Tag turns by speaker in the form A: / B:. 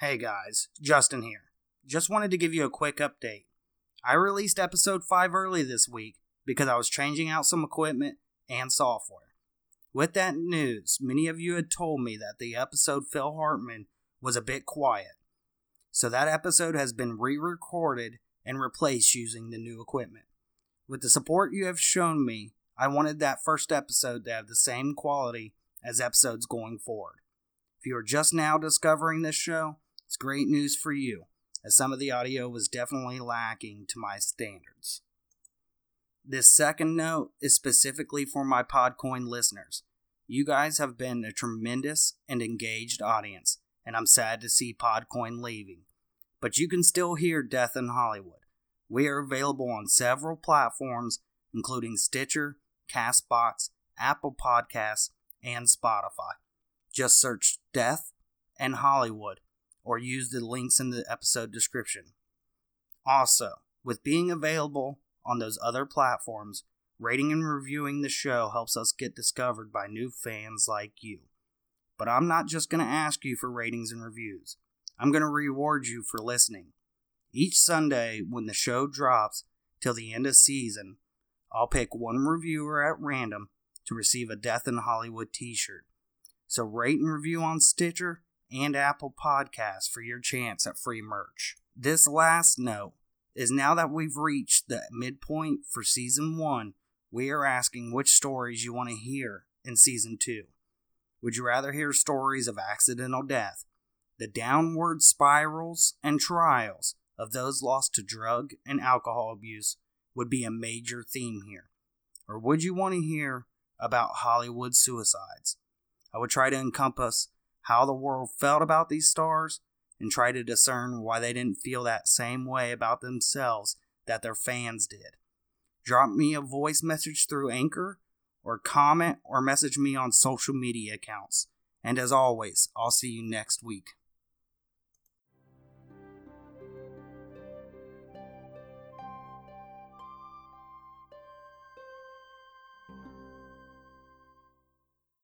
A: Hey guys, Justin here. Just wanted to give you a quick update. I released episode 5 early this week because I was changing out some equipment and software. With that news, many of you had told me that the episode Phil Hartman was a bit quiet. So that episode has been re recorded and replaced using the new equipment. With the support you have shown me, I wanted that first episode to have the same quality as episodes going forward. If you are just now discovering this show, it's great news for you, as some of the audio was definitely lacking to my standards. This second note is specifically for my Podcoin listeners. You guys have been a tremendous and engaged audience, and I'm sad to see Podcoin leaving. But you can still hear Death in Hollywood. We are available on several platforms, including Stitcher, Castbox, Apple Podcasts, and Spotify. Just search Death in Hollywood or use the links in the episode description. Also, with being available on those other platforms, rating and reviewing the show helps us get discovered by new fans like you. But I'm not just going to ask you for ratings and reviews. I'm going to reward you for listening. Each Sunday, when the show drops till the end of season, I'll pick one reviewer at random to receive a Death in Hollywood t shirt. So rate and review on Stitcher and Apple Podcasts for your chance at free merch. This last note is now that we've reached the midpoint for season one, we are asking which stories you want to hear in season two. Would you rather hear stories of accidental death, the downward spirals and trials of those lost to drug and alcohol abuse would be a major theme here? Or would you want to hear about Hollywood suicides? I would try to encompass how the world felt about these stars and try to discern why they didn't feel that same way about themselves that their fans did. Drop me a voice message through Anchor or comment or message me on social media accounts. And as always, I'll see you next week.